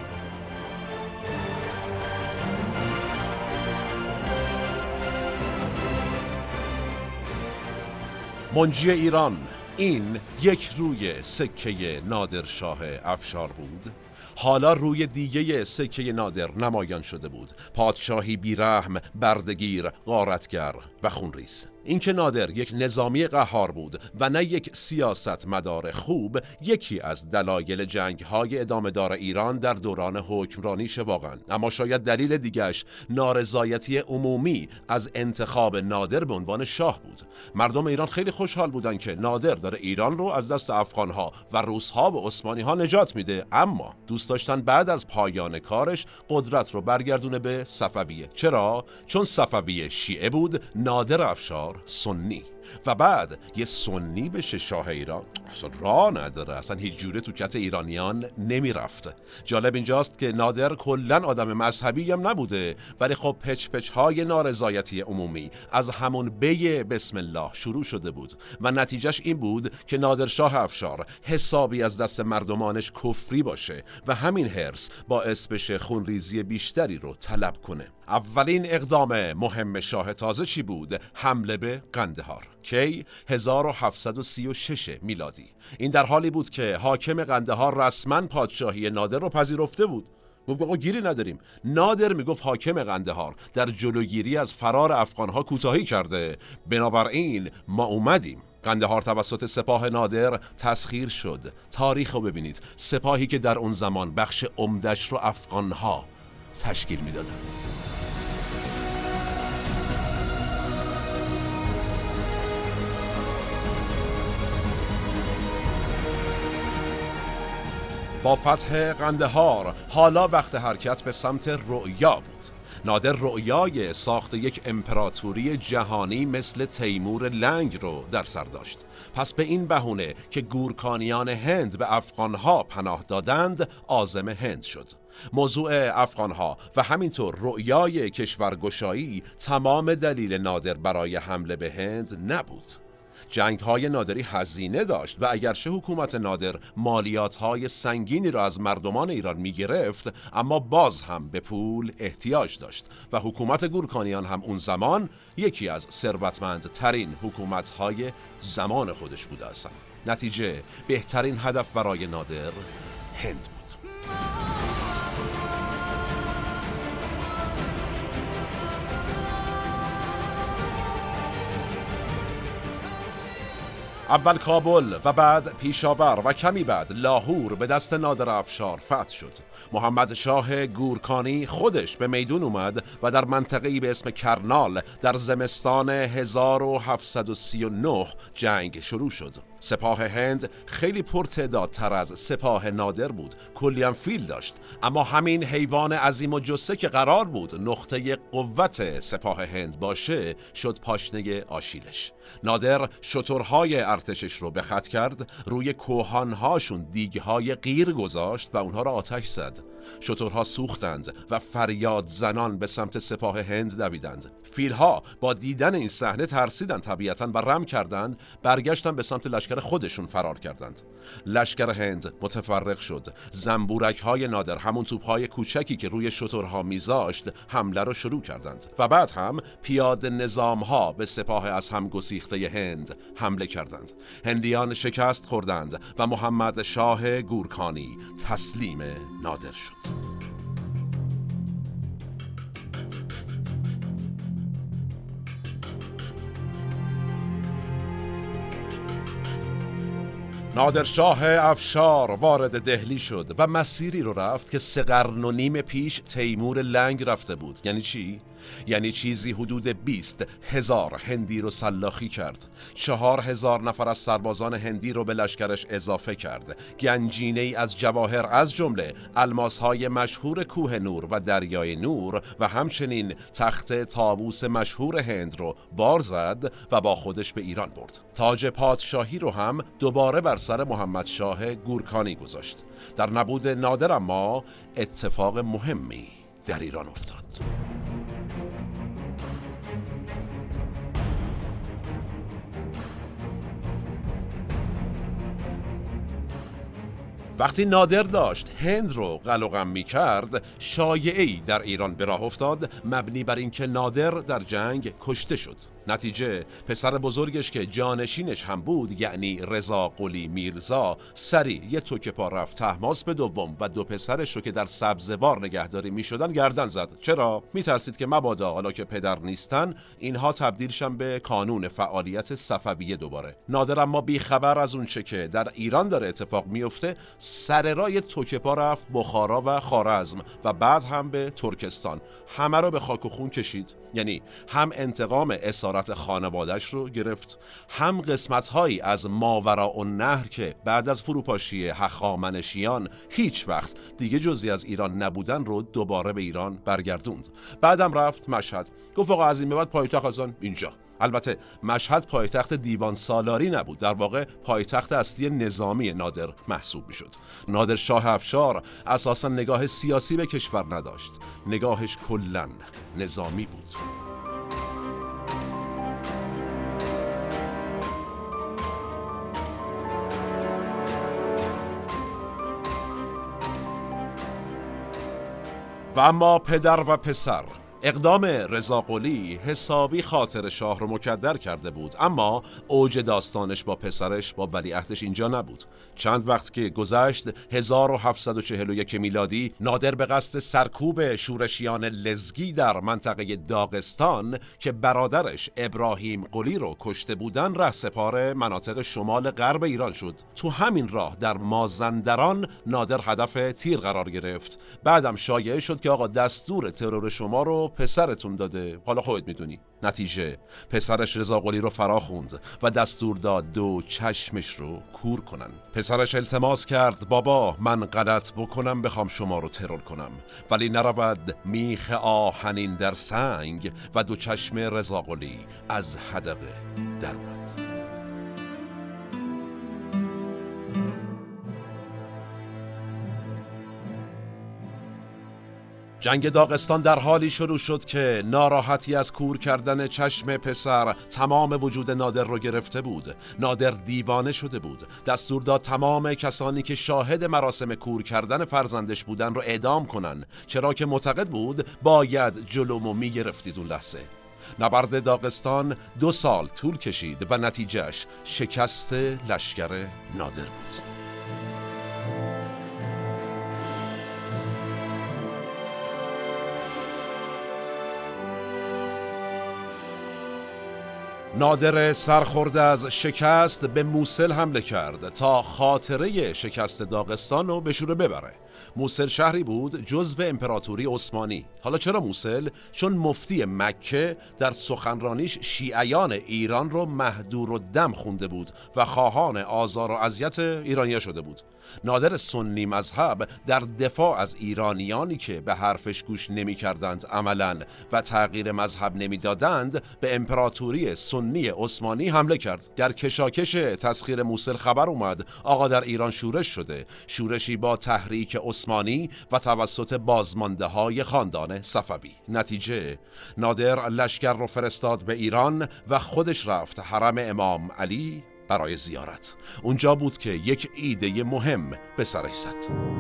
منجی ایران. این یک روی سکه نادرشاه افشار بود. حالا روی دیگه سکه نادر نمایان شده بود. پادشاهی بیرحم بردگیر غارتگر و خونریز. اینکه نادر یک نظامی قهار بود و نه یک سیاست مدار خوب یکی از دلایل جنگ های ادامه دار ایران در دوران حکمرانیش واقعا. اما شاید دلیل دیگش نارضایتی عمومی از انتخاب نادر به عنوان شاه بود. مردم ایران خیلی خوشحال بودن که نادر داره ایران رو از دست افغانها و روسها و عثمانی ها نجات میده. اما دوست داشتن بعد از پایان کارش قدرت رو برگردونه به صفویه. چرا؟ چون صفویه شیعه بود نادر افشار سنی و بعد یه سنی بشه شاه ایران. اصلا راه نداره. اصلا هیچ جوره تو کت ایرانیان نمی‌رفت. جالب اینجاست که نادر کلا آدم مذهبی هم نبوده ولی خب پچ پچ های نارضایتی عمومی از همون بی بسم الله شروع شده بود. و نتیجهش این بود که نادر شاه افشار حسابی از دست مردمانش کفری باشه و همین هرس باعث بشه خونریزی بیشتری رو طلب کنه. اولین اقدام مهم شاه تازه چی بود؟ حمله به قندهار. کی 1736 میلادی. این در حالی بود که حاکم قندهار رسما پادشاهی نادر رو پذیرفته بود. گفت آقا گیری نداریم. نادر می‌گفت حاکم قندهار در جلوگیری از فرار افغانها کوتاهی کرده. بنابراین ما اومدیم. قندهار توسط سپاه نادر تسخیر شد. تاریخ رو ببینید. سپاهی که در اون زمان بخش عمدش رو افغانها تشکیل می‌دادند. با فتح قندهار حالا وقت حرکت به سمت رؤیا بود. نادر رؤیای ساخت یک امپراتوری جهانی مثل تیمور لنگ رو در سر داشت. پس به این بهونه که گورکانیان هند به افغانها پناه دادند آزم هند شد. موضوع افغانها و همینطور رؤیای کشورگشایی تمام دلیل نادر برای حمله به هند نبود. جنگ های نادری هزینه داشت و اگرچه حکومت نادر مالیات های سنگینی را از مردمان ایران می گرفت اما باز هم به پول احتیاج داشت و حکومت گورکانیان هم اون زمان یکی از ثروتمندترین حکومت های زمان خودش بوده است. نتیجه بهترین هدف برای نادر هند بود. اول کابل و بعد پیشاور و کمی بعد لاهور به دست نادر افشار فتح شد. محمد شاه گورکانی خودش به میدون اومد و در منطقه‌ای به اسم کرنال در زمستان 1739 جنگ شروع شد. سپاه هند خیلی پرتعدادتر از سپاه نادر بود. کلی فیل داشت. اما همین حیوان عظیم و جسه که قرار بود نقطه قوت سپاه هند باشه شد پاشنه آشیلش. نادر شترهای ارتشش رو به خط کرد روی کوهانهاشون دیگهای غیر گذاشت و اونها را آتش زد. شترها سوختند و فریاد زنان به سمت سپاه هند دویدند. فیلها با دیدن این صحنه ترسیدند طبیعتا و رم کردند برگشتن به سمت لشکر خودشون فرار کردند. لشکر هند متفرق شد. زنبورک های نادر همون توپ های کوچکی که روی شترها میذاشت حمله را شروع کردند. و بعد هم پیاده نظام ها به سپاه از هم گسیخته هند حمله کردند. هندیان شکست خوردند و محمد شاه گورکانی تسلیم نادر شد. نادرشاه افشار وارد دهلی شد و مسیری رو رفت که سه و نیم پیش تیمور لنگ رفته بود یعنی چی؟ یعنی چیزی حدود 20 هزار هندی رو سلاخی کرد. چهار هزار نفر از سربازان هندی رو به لشکرش اضافه کرد. گنجینه ای از جواهر از جمله الماس های مشهور کوه نور و دریای نور و همچنین تخت تاووس مشهور هند رو بار زد و با خودش به ایران برد. تاج پادشاهی رو هم دوباره بر سر محمد شاه گورکانی گذاشت. در نبود نادر اما اتفاق مهمی در ایران افتاد. وقتی نادر داشت هند رو قلقم می کرد شایعی در ایران به راه افتاد مبنی بر اینکه نادر در جنگ کشته شد. نتیجه پسر بزرگش که جانشینش هم بود یعنی رضا قلی میرزا سری یه توک پا رفت تحماس به دوم و دو پسرش رو که در سبزوار نگهداری می شدن گردن زد. چرا؟ میترسید که مبادا حالا که پدر نیستن اینها تبدیلشن به کانون فعالیت صفویه دوباره. نادر اما بیخبر از اون چه که در ایران داره اتفاق میفته سر رای توک پا رفت بخارا و خارزم و بعد هم به ترکستان. همه رو به خاک و خون کشید. یعنی هم انتقام اسارت خانوادش رو گرفت. هم قسمت هایی از ماورا و نهر که بعد از فروپاشی هخامنشیان هیچ وقت دیگه جزی از ایران نبودن رو دوباره به ایران برگردوند. بعدم رفت مشهد. گفت آقا از این بعد پایتخت از اینجا. البته مشهد پایتخت دیوان سالاری نبود. در واقع پایتخت اصلی نظامی نادر محسوب می شد نادر شاه افشار اساسا نگاه سیاسی به کشور نداشت. نگاهش کلا نظامی بود. و اما پدر و پسر. اقدام رضاقلی حسابی خاطر شاه رو مکدر کرده بود. اما اوج داستانش با پسرش با ولیعهدش اینجا نبود. چند وقت که گذشت 1741 میلادی نادر به قصد سرکوب شورشیان لزگی در منطقه داغستان که برادرش ابراهیم قلی رو کشته بودن ره سپار مناطق شمال غرب ایران شد. تو همین راه در مازندران نادر هدف تیر قرار گرفت. بعدم شایعه شد که آقا دستور ترور شما رو پسرتون داده. حالا خودت می‌دونی. نتیجه. پسرش رضا قلی رو فرا خوند و دستور داد دو چشمش رو کور کنن. پسرش التماس کرد بابا من غلط بکنم بخوام شما رو ترور کنم. ولی نرود میخ آهنین در سنگ و دو چشم رضا قلی از حدقه در اومد. جنگ داغستان در حالی شروع شد که ناراحتی از کور کردن چشم پسر تمام وجود نادر رو گرفته بود. نادر دیوانه شده بود. دستور داد تمام کسانی که شاهد مراسم کور کردن فرزندش بودن رو اعدام کنن. چرا که معتقد بود باید جلومو می‌گرفتید اون لحظه. نبرد داغستان دو سال طول کشید و نتیجهش شکست لشکر نادر بود. نادر سرخورده از شکست به موسل حمله کرد تا خاطره شکست داغستان رو به شوره ببره. موسل شهری بود جزو امپراتوری عثمانی. حالا چرا موسل؟ چون مفتی مکه در سخنرانیش شیعیان ایران رو مهدور و دم خونده بود و خواهان آزار و اذیت ایرانیا شده بود. نادر سنی مذهب در دفاع از ایرانیانی که به حرفش گوش نمی کردند عملا و تغییر مذهب نمی‌دادند به امپراتوری سنی عثمانی حمله کرد. در کشاکش تسخیر موسل خبر اومد آقا در ایران شورش شده. شورشی با تحریک عثمانی و توسط بازمانده های خاندان صفوی. نتیجه نادر لشکر رو فرستاد به ایران و خودش رفت. حرم امام علی برای زیارت. اونجا بود که یک ایده مهم به سرش زد.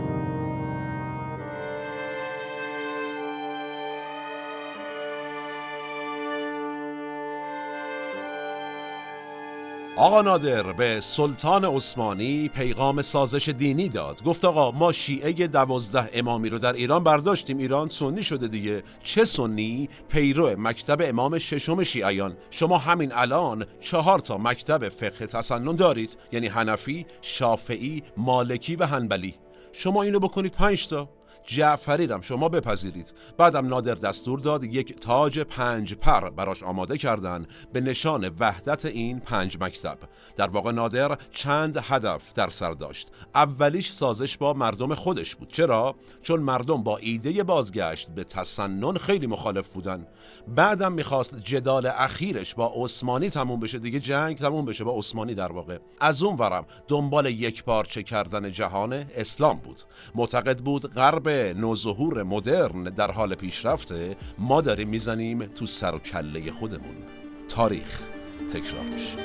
آقا نادر به سلطان عثمانی پیغام سازش دینی داد. گفت آقا ما شیعه دوازده امامی رو در ایران برداشتیم. ایران سنی شده دیگه. چه سنی؟ پیرو مکتب امام ششم شیعیان. شما همین الان چهار تا مکتب فقه تسنن دارید. یعنی حنفی شافعی مالکی و هنبلی شما اینو بکنید پنج تا. جعفری رم شما بپذیرید. بعدم نادر دستور داد یک تاج پنج پر براش آماده کردن به نشان وحدت این پنج مکتب. در واقع نادر چند هدف در سر داشت. اولیش سازش با مردم خودش بود. چرا؟ چون مردم با ایده بازگشت به تسنن خیلی مخالف بودن. بعدم می‌خواست جدال اخیرش با عثمانی تموم بشه. دیگه جنگ تموم بشه با عثمانی در واقع. از اون ورم دنبال یک پارچه کردن جهان اسلام بود. معتقد بود غرب نوظهور مدرن در حال پیشرفته ما داریم می‌زنیم تو سر و کله خودمون. تاریخ. تکرار میشه.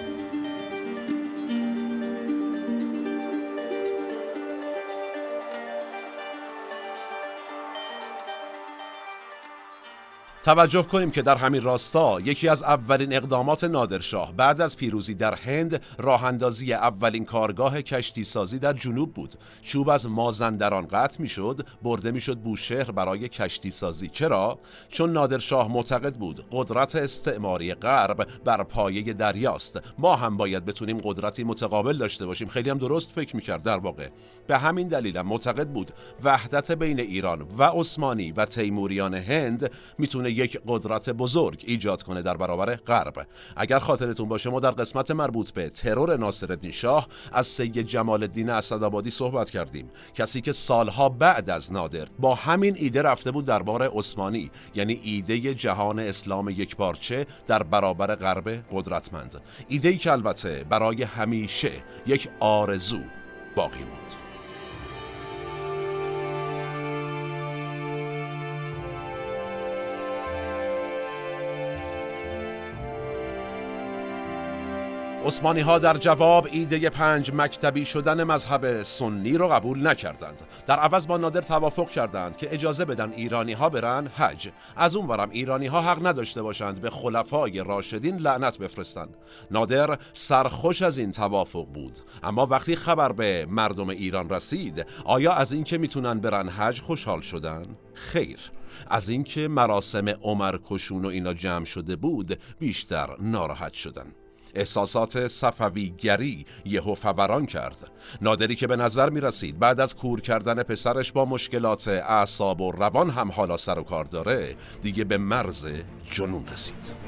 توجه کنیم که در همین راستا یکی از اولین اقدامات نادرشاه بعد از پیروزی در هند راه اندازی اولین کارگاه کشتی سازی در جنوب بود. چوب از مازندران قطع می‌شد برده می‌شد بوشهر برای کشتی سازی. چرا؟ چون نادرشاه معتقد بود قدرت استعماری غرب بر پایه دریاست. ما هم باید بتونیم قدرتی متقابل داشته باشیم. خیلی هم درست فکر می‌کرد در واقع. به همین دلیل هم معتقد بود وحدت بین ایران و عثمانی و تیموریان هند می‌تونه یک قدرت بزرگ ایجاد کنه در برابر غرب. اگر خاطرتون باشه ما در قسمت مربوط به ترور ناصرالدین شاه از سید جمال الدین اسدآبادی صحبت کردیم. کسی که سالها بعد از نادر با همین ایده رفته بود دربار عثمانی یعنی ایده جهان اسلام یکپارچه در برابر غرب قدرتمند. ایده ای که البته برای همیشه یک آرزو باقی موند. عثمانی ها در جواب ایده پنج مکتبی شدن مذهب سنی رو قبول نکردند. در عوض با نادر توافق کردند که اجازه بدن ایرانی ها برن حج. از اون ورم ایرانی ها حق نداشته باشند به خلفای راشدین لعنت بفرستند نادر سرخوش از این توافق بود. اما وقتی خبر به مردم ایران رسید آیا از اینکه می‌تونن برن حج خوشحال شدن؟ خیر. از اینکه مراسم عمر کشون و اینا جمع شده بود بیشتر ناراحت شدن. احساسات صفویگری یهو فوران کرد. نادری که به نظر می رسید بعد از کور کردن پسرش با مشکلات اعصاب و روان هم حالا سر و کار داره دیگه به مرز جنون رسید.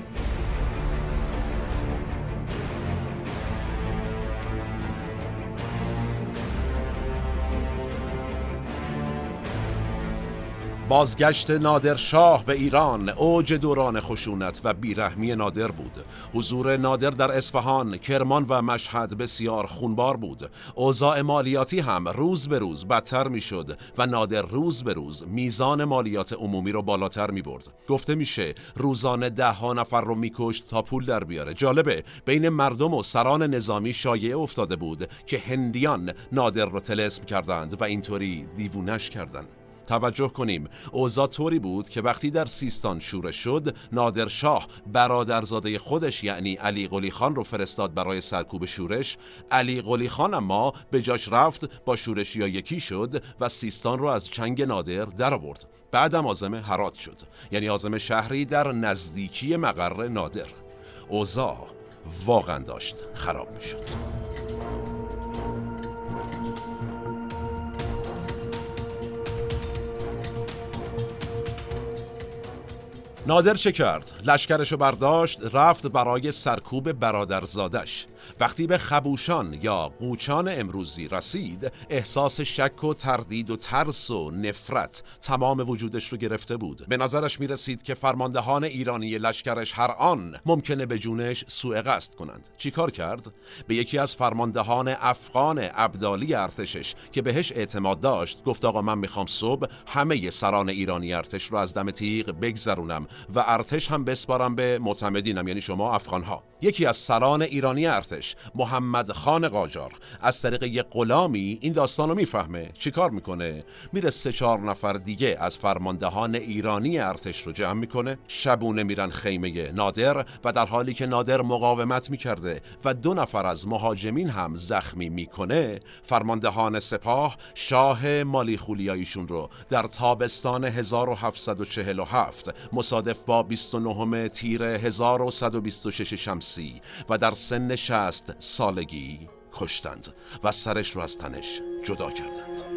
بازگشت نادرشاه به ایران اوج دوران خشونت و بیرحمی نادر بود. حضور نادر در اصفهان، کرمان و مشهد بسیار خونبار بود. اوضاع مالیاتی هم روز به روز بدتر می‌شد و نادر روز به روز میزان مالیات عمومی رو بالاتر می برد گفته میشه روزانه ده ها نفر رو میکشت تا پول در بیاره. جالبه بین مردم و سران نظامی شایعه افتاده بود که هندیان نادر رو تلسم کردند و اینطوری دیوونش کردند. توجه کنیم. اوضاع طوری بود که وقتی در سیستان شورش شد نادرشاه برادرزاده خودش یعنی علی قلی خان رو فرستاد برای سرکوب شورش. علی قلی خان اما به جاش رفت با شورشی یکی شد و سیستان رو از چنگ نادر درآورد. بعدم آزم هرات شد. یعنی آزم شهری در نزدیکی مقر نادر. اوضاع واقعا داشت خراب می شد. نادر چه کرد؟ لشکرشو برداشت رفت برای سرکوب برادرزادش. وقتی به خبوشان یا قوچان امروزی رسید احساس شک و تردید و ترس و نفرت تمام وجودش رو گرفته بود. به نظرش می رسید که فرماندهان ایرانی لشکرش هر آن ممکنه به جونش سوء قصد کنند. چیکار کرد؟ به یکی از فرماندهان افغان ابدالی ارتشش که بهش اعتماد داشت گفت آقا من می‌خوام صبح همه سران ایرانی ارتش رو از دم تیغ بگذرونم و ارتش هم بسپارم به معتمدینم یعنی شما افغان ها یکی از سران ایرانی ارتش محمد خان قاجار. از طریق یک غلامی این داستان رو می‌فهمه چیکار می‌کنه؟ میره سه چهار نفر دیگه از فرماندهان ایرانی ارتش رو جمع می‌کنه. شبونه میرن خیمه نادر و در حالی که نادر مقاومت می‌کرده و دو نفر از مهاجمین هم زخمی می‌کنه فرماندهان سپاه شاه مالی خولیاییشون رو در تابستان 1747 مصادف با 29 تیر 1126 شمسی و در سن 60 سالگی کشتند و سرش رو از تنش جدا کردند.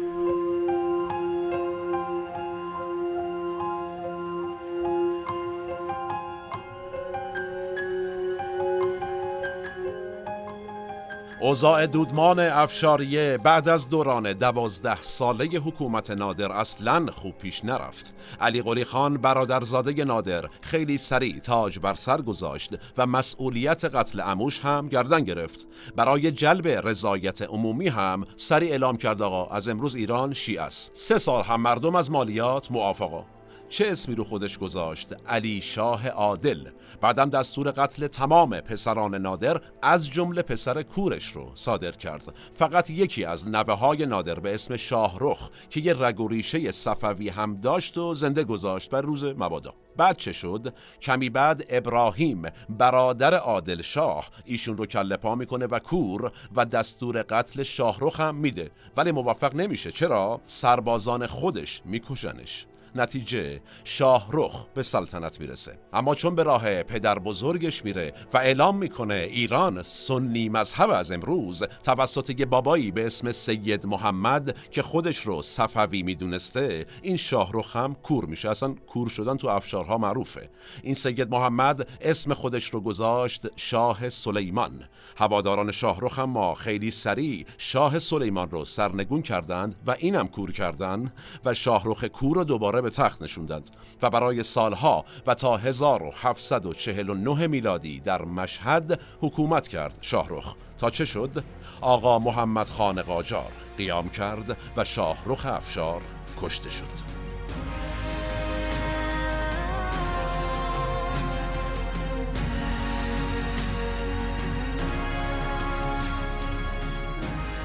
اوضاع دودمان افشاریه بعد از دوران دوازده ساله حکومت نادر اصلا خوب پیش نرفت. علی قلی خان برادرزاده نادر خیلی سریع تاج بر سر گذاشت و مسئولیت قتل اموش هم گردن گرفت. برای جلب رضایت عمومی هم سریع اعلام کرد آقا از امروز ایران شیعه است. سه سال هم مردم از مالیات موافقا چه اسمی رو خودش گذاشت؟ علی شاه عادل. بعدم دستور قتل تمام پسران نادر از جمله پسر کورش رو صادر کرد. فقط یکی از نوه های نادر به اسم شاهرخ که یه رگ و ریشه صفوی هم داشت و زنده گذاشت بر روز مبادا. بعد چه شد؟ کمی بعد ابراهیم برادر عادل شاه ایشون رو کله پا می‌کنه و کور و دستور قتل شاهرخ هم میده. ولی موفق نمیشه. چرا؟ سربازان خودش میکشنش. نتیجه شاهرخ به سلطنت می‌رسه. اما چون به راه پدر بزرگش میره و اعلام می‌کنه ایران سنی مذهب از امروز توسط یه بابایی به اسم سید محمد که خودش رو صفوی می‌دونسته این شاهرخ هم کور میشه. اصلا کور شدن تو افشارها معروفه. این سید محمد اسم خودش رو گذاشت شاه سلیمان. هواداران شاهرخ هم ما خیلی سریع شاه سلیمان رو سرنگون کردند و اینم کور کردن و شاهرخ کور رو دوباره به تخت نشوندند و برای سالها و تا 1749 میلادی در مشهد حکومت کرد شاهرخ تا چه شد؟ آقا محمد خان قاجار قیام کرد و شاهرخ افشار کشته شد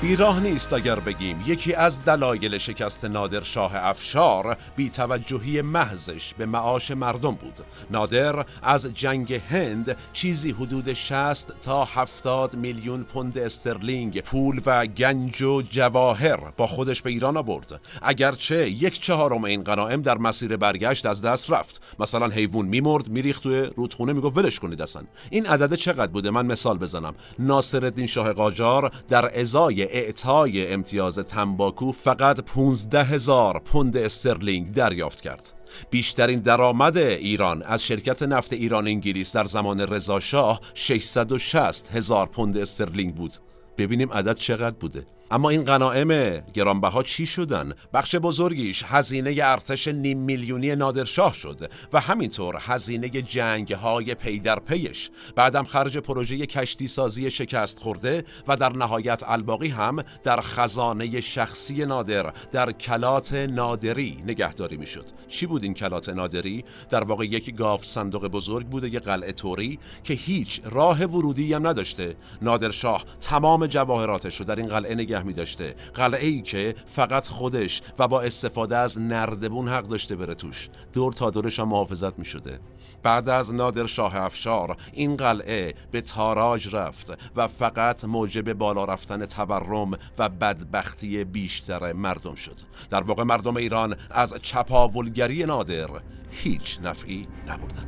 بیراه نیست اگر بگیم یکی از دلایل شکست نادر شاه افشار بیتوجهی محضش به معاش مردم بود. نادر از جنگ هند چیزی حدود 60 تا 70 میلیون پوند استرلینگ پول و گنج و جواهر با خودش به ایران آورد. اگرچه یک چهارم این غنایم در مسیر برگشت از دست رفت. مثلا حیوان میمرد میریخت توی رودخونه می‌گفت ولش کنید اصلا. این عدد چقدر بوده؟ من مثال بزنم. ناصرالدین شاه قاجار در ازای اعطای امتیاز تنباکو فقط 15 هزار پوند استرلینگ دریافت کرد. بیشترین درآمد ایران از شرکت نفت ایران انگلیس در زمان رضا شاه 660 هزار پوند استرلینگ بود. ببینیم عدد چقدر بوده. اما این غنائم گرانبها چی شدن؟ بخش بزرگیش هزینه ارتش نیم میلیونی نادرشاه شد و همینطور هزینه جنگ های پی در پیش. بعدم خرج پروژه کشتی سازی شکست خورده و در نهایت الباقی هم در خزانه شخصی نادر در کلات نادری نگهداری می‌شد. چی بود این کلات نادری؟ در واقع یک گاف صندوق بزرگ بوده یه قلعه توری که هیچ راه ورودی هم نداشته. نادرشاه تمام جواهراتش رو در این قلعه نگه می داشته قلعه ای که فقط خودش و با استفاده از نردبون حق داشته بره توش. دور تا دورش هم محافظت می شده بعد از نادر شاه افشار این قلعه به تاراج رفت و فقط موجب بالا رفتن تورم و بدبختی بیشتر مردم شد. در واقع مردم ایران از چپاولگری نادر هیچ نفعی نبردن.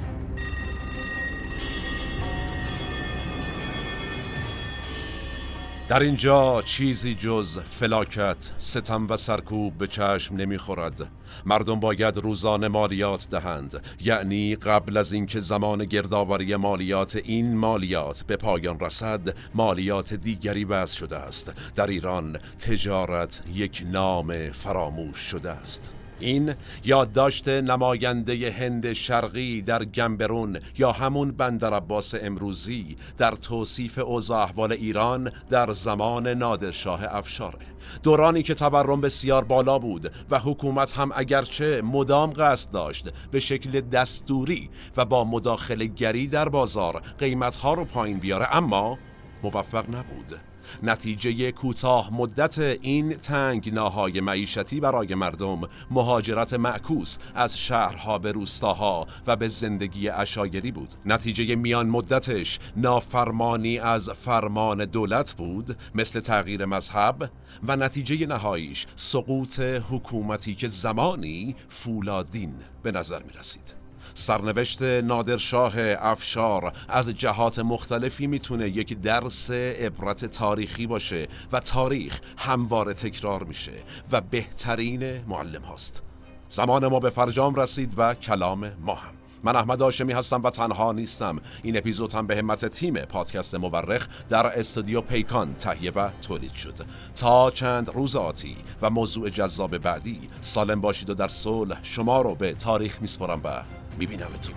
در اینجا چیزی جز فلاکت، ستم و سرکوب به چشم نمی‌خورد. مردم باید روزانه مالیات دهند. یعنی قبل از اینکه زمان گردآوری مالیات این مالیات به پایان رسد مالیات دیگری وضع شده است. در ایران تجارت یک نام فراموش شده است. این یادداشت نماینده هند شرقی در گمبرون یا همون بندر عباس امروزی در توصیف اوضاع احوال ایران در زمان نادرشاه افشاره دورانی که تورم بسیار بالا بود و حکومت هم اگرچه مدام قصد داشت به شکل دستوری و با مداخله گری در بازار قیمتها رو پایین بیاره اما موفق نبود. نتیجه کوتاه مدت این تنگناهای معیشتی برای مردم. مهاجرت معکوس از شهرها به روستاها و به زندگی اشایری بود. نتیجه میان مدتش نافرمانی از فرمان دولت بود مثل تغییر مذهب و نتیجه نهاییش سقوط حکومتی که زمانی فولادین به نظر می رسید سرنوشت نادرشاه افشار از جهات مختلفی می‌تونه یک درس عبرت تاریخی باشه و تاریخ همواره تکرار میشه و بهترین معلم هاست. زمان ما به فرجام رسید و کلام ما هم. من احمد آشمی هستم و تنها نیستم. این اپیزود هم به همت تیم پادکست مورخ در استودیو پیکان تهیه و تولید شد. تا چند روز آتی و موضوع جذاب بعدی سالم باشید و در صلح شما رو به تاریخ میسپارم و میبینمتون.